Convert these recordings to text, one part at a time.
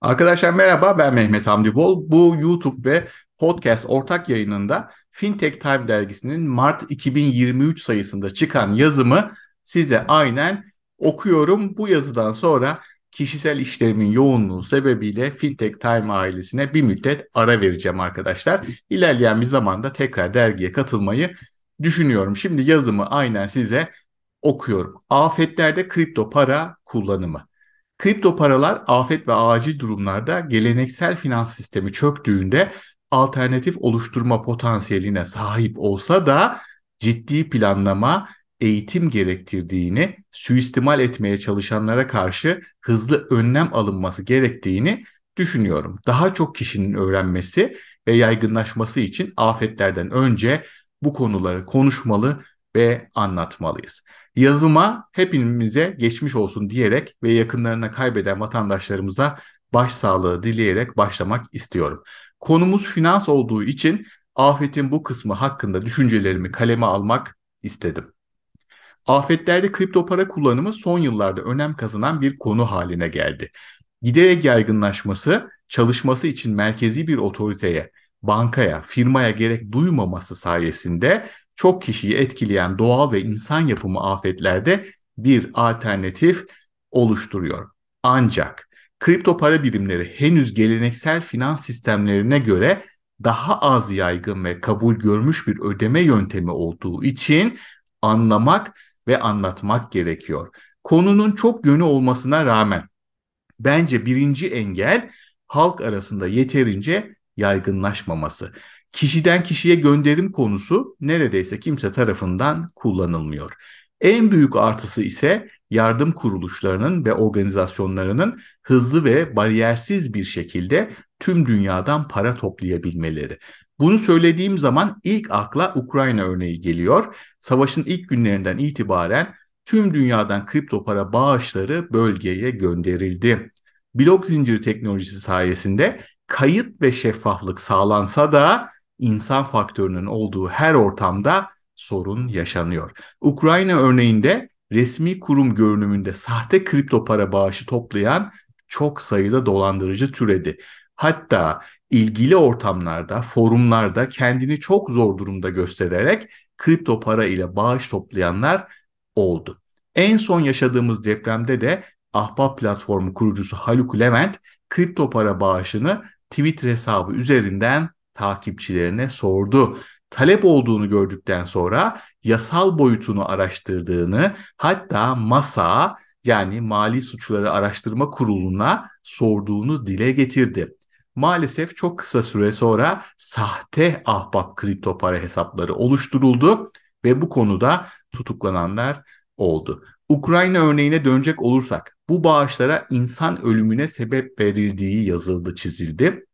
Arkadaşlar merhaba ben Mehmet Hamdi Bol. Bu YouTube ve podcast ortak yayınında Fintech Time dergisinin Mart 2023 sayısında çıkan yazımı size aynen okuyorum. Bu yazıdan sonra kişisel işlerimin yoğunluğu sebebiyle Fintech Time ailesine bir müddet ara vereceğim arkadaşlar. İlerleyen bir zamanda tekrar dergiye katılmayı düşünüyorum. Şimdi yazımı aynen size okuyorum. Afetlerde kripto para kullanımı. Kripto paralar afet ve acil durumlarda geleneksel finans sistemi çöktüğünde alternatif oluşturma potansiyeline sahip olsa da ciddi planlama, eğitim gerektirdiğini, suistimal etmeye çalışanlara karşı hızlı önlem alınması gerektiğini düşünüyorum. Daha çok kişinin öğrenmesi ve yaygınlaşması için afetlerden önce bu konuları konuşmalı ve anlatmalıyız. Yazıma hepimize geçmiş olsun diyerek ve yakınlarına kaybeden vatandaşlarımıza başsağlığı dileyerek başlamak istiyorum. Konumuz finans olduğu için afetin bu kısmı hakkında düşüncelerimi kaleme almak istedim. Afetlerde kripto para kullanımı son yıllarda önem kazanan bir konu haline geldi. Giderek yaygınlaşması, çalışması için merkezi bir otoriteye, bankaya, firmaya gerek duymaması sayesinde çok kişiyi etkileyen doğal ve insan yapımı afetlerde bir alternatif oluşturuyor. Ancak kripto para birimleri henüz geleneksel finans sistemlerine göre daha az yaygın ve kabul görmüş bir ödeme yöntemi olduğu için anlamak ve anlatmak gerekiyor. Konunun çok yönü olmasına rağmen bence birinci engel halk arasında yeterince yaygınlaşmaması. Kişiden kişiye gönderim konusu neredeyse kimse tarafından kullanılmıyor. En büyük artısı ise yardım kuruluşlarının ve organizasyonlarının hızlı ve bariyersiz bir şekilde tüm dünyadan para toplayabilmeleri. Bunu söylediğim zaman ilk akla Ukrayna örneği geliyor. Savaşın ilk günlerinden itibaren tüm dünyadan kripto para bağışları bölgeye gönderildi. Blok zinciri teknolojisi sayesinde kayıt ve şeffaflık sağlansa da insan faktörünün olduğu her ortamda sorun yaşanıyor. Ukrayna örneğinde resmi kurum görünümünde sahte kripto para bağışı toplayan çok sayıda dolandırıcı türedi. Hatta ilgili ortamlarda, forumlarda kendini çok zor durumda göstererek kripto para ile bağış toplayanlar oldu. En son yaşadığımız depremde de Ahbap platformu kurucusu Haluk Levent kripto para bağışını Twitter hesabı üzerinden takipçilerine sordu. Talep olduğunu gördükten sonra yasal boyutunu araştırdığını hatta MASA yani Mali Suçları Araştırma Kurulu'na sorduğunu dile getirdi. Maalesef çok kısa süre sonra sahte ahbap kripto para hesapları oluşturuldu ve bu konuda tutuklananlar oldu. Ukrayna örneğine dönecek olursak bu bağışlara insan ölümüne sebep verildiği yazıldı çizildi.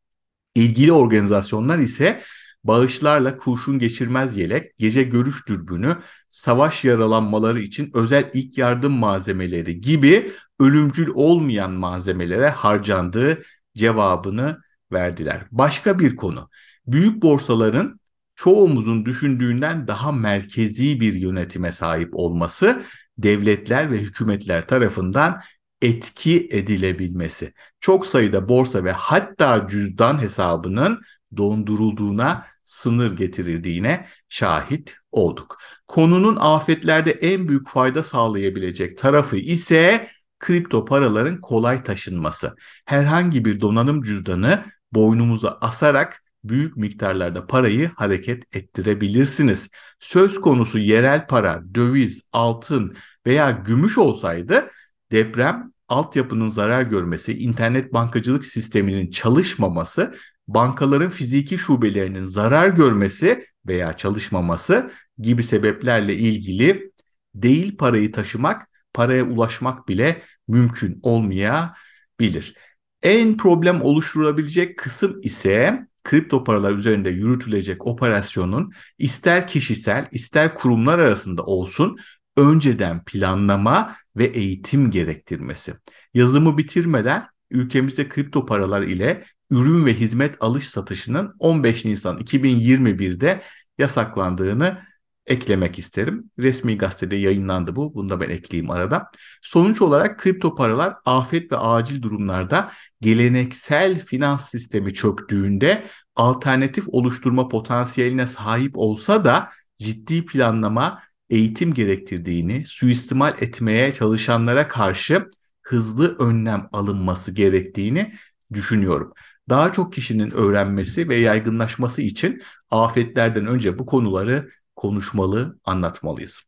İlgili organizasyonlar ise bağışlarla kurşun geçirmez yelek, gece görüş dürbünü, savaş yaralanmaları için özel ilk yardım malzemeleri gibi ölümcül olmayan malzemelere harcandığı cevabını verdiler. Başka bir konu. Büyük borsaların çoğumuzun düşündüğünden daha merkezi bir yönetime sahip olması devletler ve hükümetler tarafından etki edilebilmesi. Çok sayıda borsa ve hatta cüzdan hesabının dondurulduğuna, sınır getirildiğine şahit olduk. Konunun afetlerde en büyük fayda sağlayabilecek tarafı ise kripto paraların kolay taşınması. Herhangi bir donanım cüzdanı boynumuza asarak büyük miktarlarda parayı hareket ettirebilirsiniz. Söz konusu yerel para, döviz, altın veya gümüş olsaydı deprem altyapının zarar görmesi, internet bankacılık sisteminin çalışmaması, bankaların fiziki şubelerinin zarar görmesi veya çalışmaması gibi sebeplerle ilgili değil parayı taşımak, paraya ulaşmak bile mümkün olmayabilir. En problem oluşturabilecek kısım ise kripto paralar üzerinde yürütülecek operasyonun ister kişisel ister kurumlar arasında olsun önceden planlama ve eğitim gerektirmesi. Yazımı bitirmeden ülkemizde kripto paralar ile ürün ve hizmet alış satışının 15 Nisan 2021'de yasaklandığını eklemek isterim. Resmi gazetede yayınlandı bu. Bunu da ben ekleyeyim arada. Sonuç olarak kripto paralar afet ve acil durumlarda geleneksel finans sistemi çöktüğünde alternatif oluşturma potansiyeline sahip olsa da ciddi planlama, eğitim gerektirdiğini, suistimal etmeye çalışanlara karşı hızlı önlem alınması gerektiğini düşünüyorum. Daha çok kişinin öğrenmesi ve yaygınlaşması için afetlerden önce bu konuları konuşmalı, anlatmalıyız.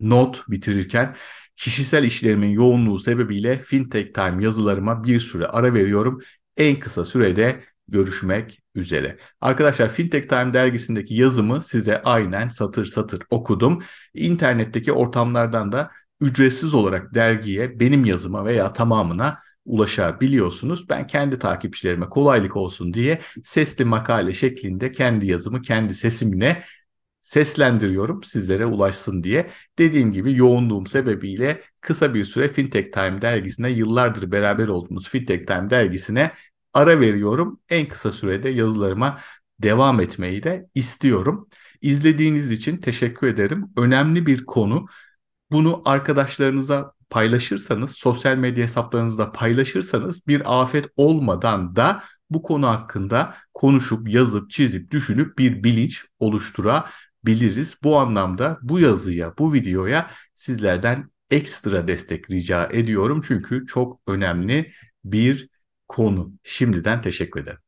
Not bitirirken kişisel işlerimin yoğunluğu sebebiyle Fintech Time yazılarıma bir süre ara veriyorum. En kısa sürede görüşmek üzere. Arkadaşlar Fintech Time dergisindeki yazımı size aynen satır satır okudum. İnternetteki ortamlardan da ücretsiz olarak dergiye benim yazıma veya tamamına ulaşabiliyorsunuz. Ben kendi takipçilerime kolaylık olsun diye sesli makale şeklinde kendi yazımı kendi sesimle seslendiriyorum sizlere ulaşsın diye. Dediğim gibi yoğunluğum sebebiyle kısa bir süre Fintech Time dergisine yıllardır beraber olduğumuz Fintech Time dergisine ara veriyorum. En kısa sürede yazılarıma devam etmeyi de istiyorum. İzlediğiniz için teşekkür ederim. Önemli bir konu. Bunu arkadaşlarınıza paylaşırsanız, sosyal medya hesaplarınızda paylaşırsanız bir afet olmadan da bu konu hakkında konuşup, yazıp, çizip, düşünüp bir bilinç oluşturabiliriz. Bu anlamda bu yazıya, bu videoya sizlerden ekstra destek rica ediyorum. Çünkü çok önemli bir konu. Şimdiden teşekkür ederim.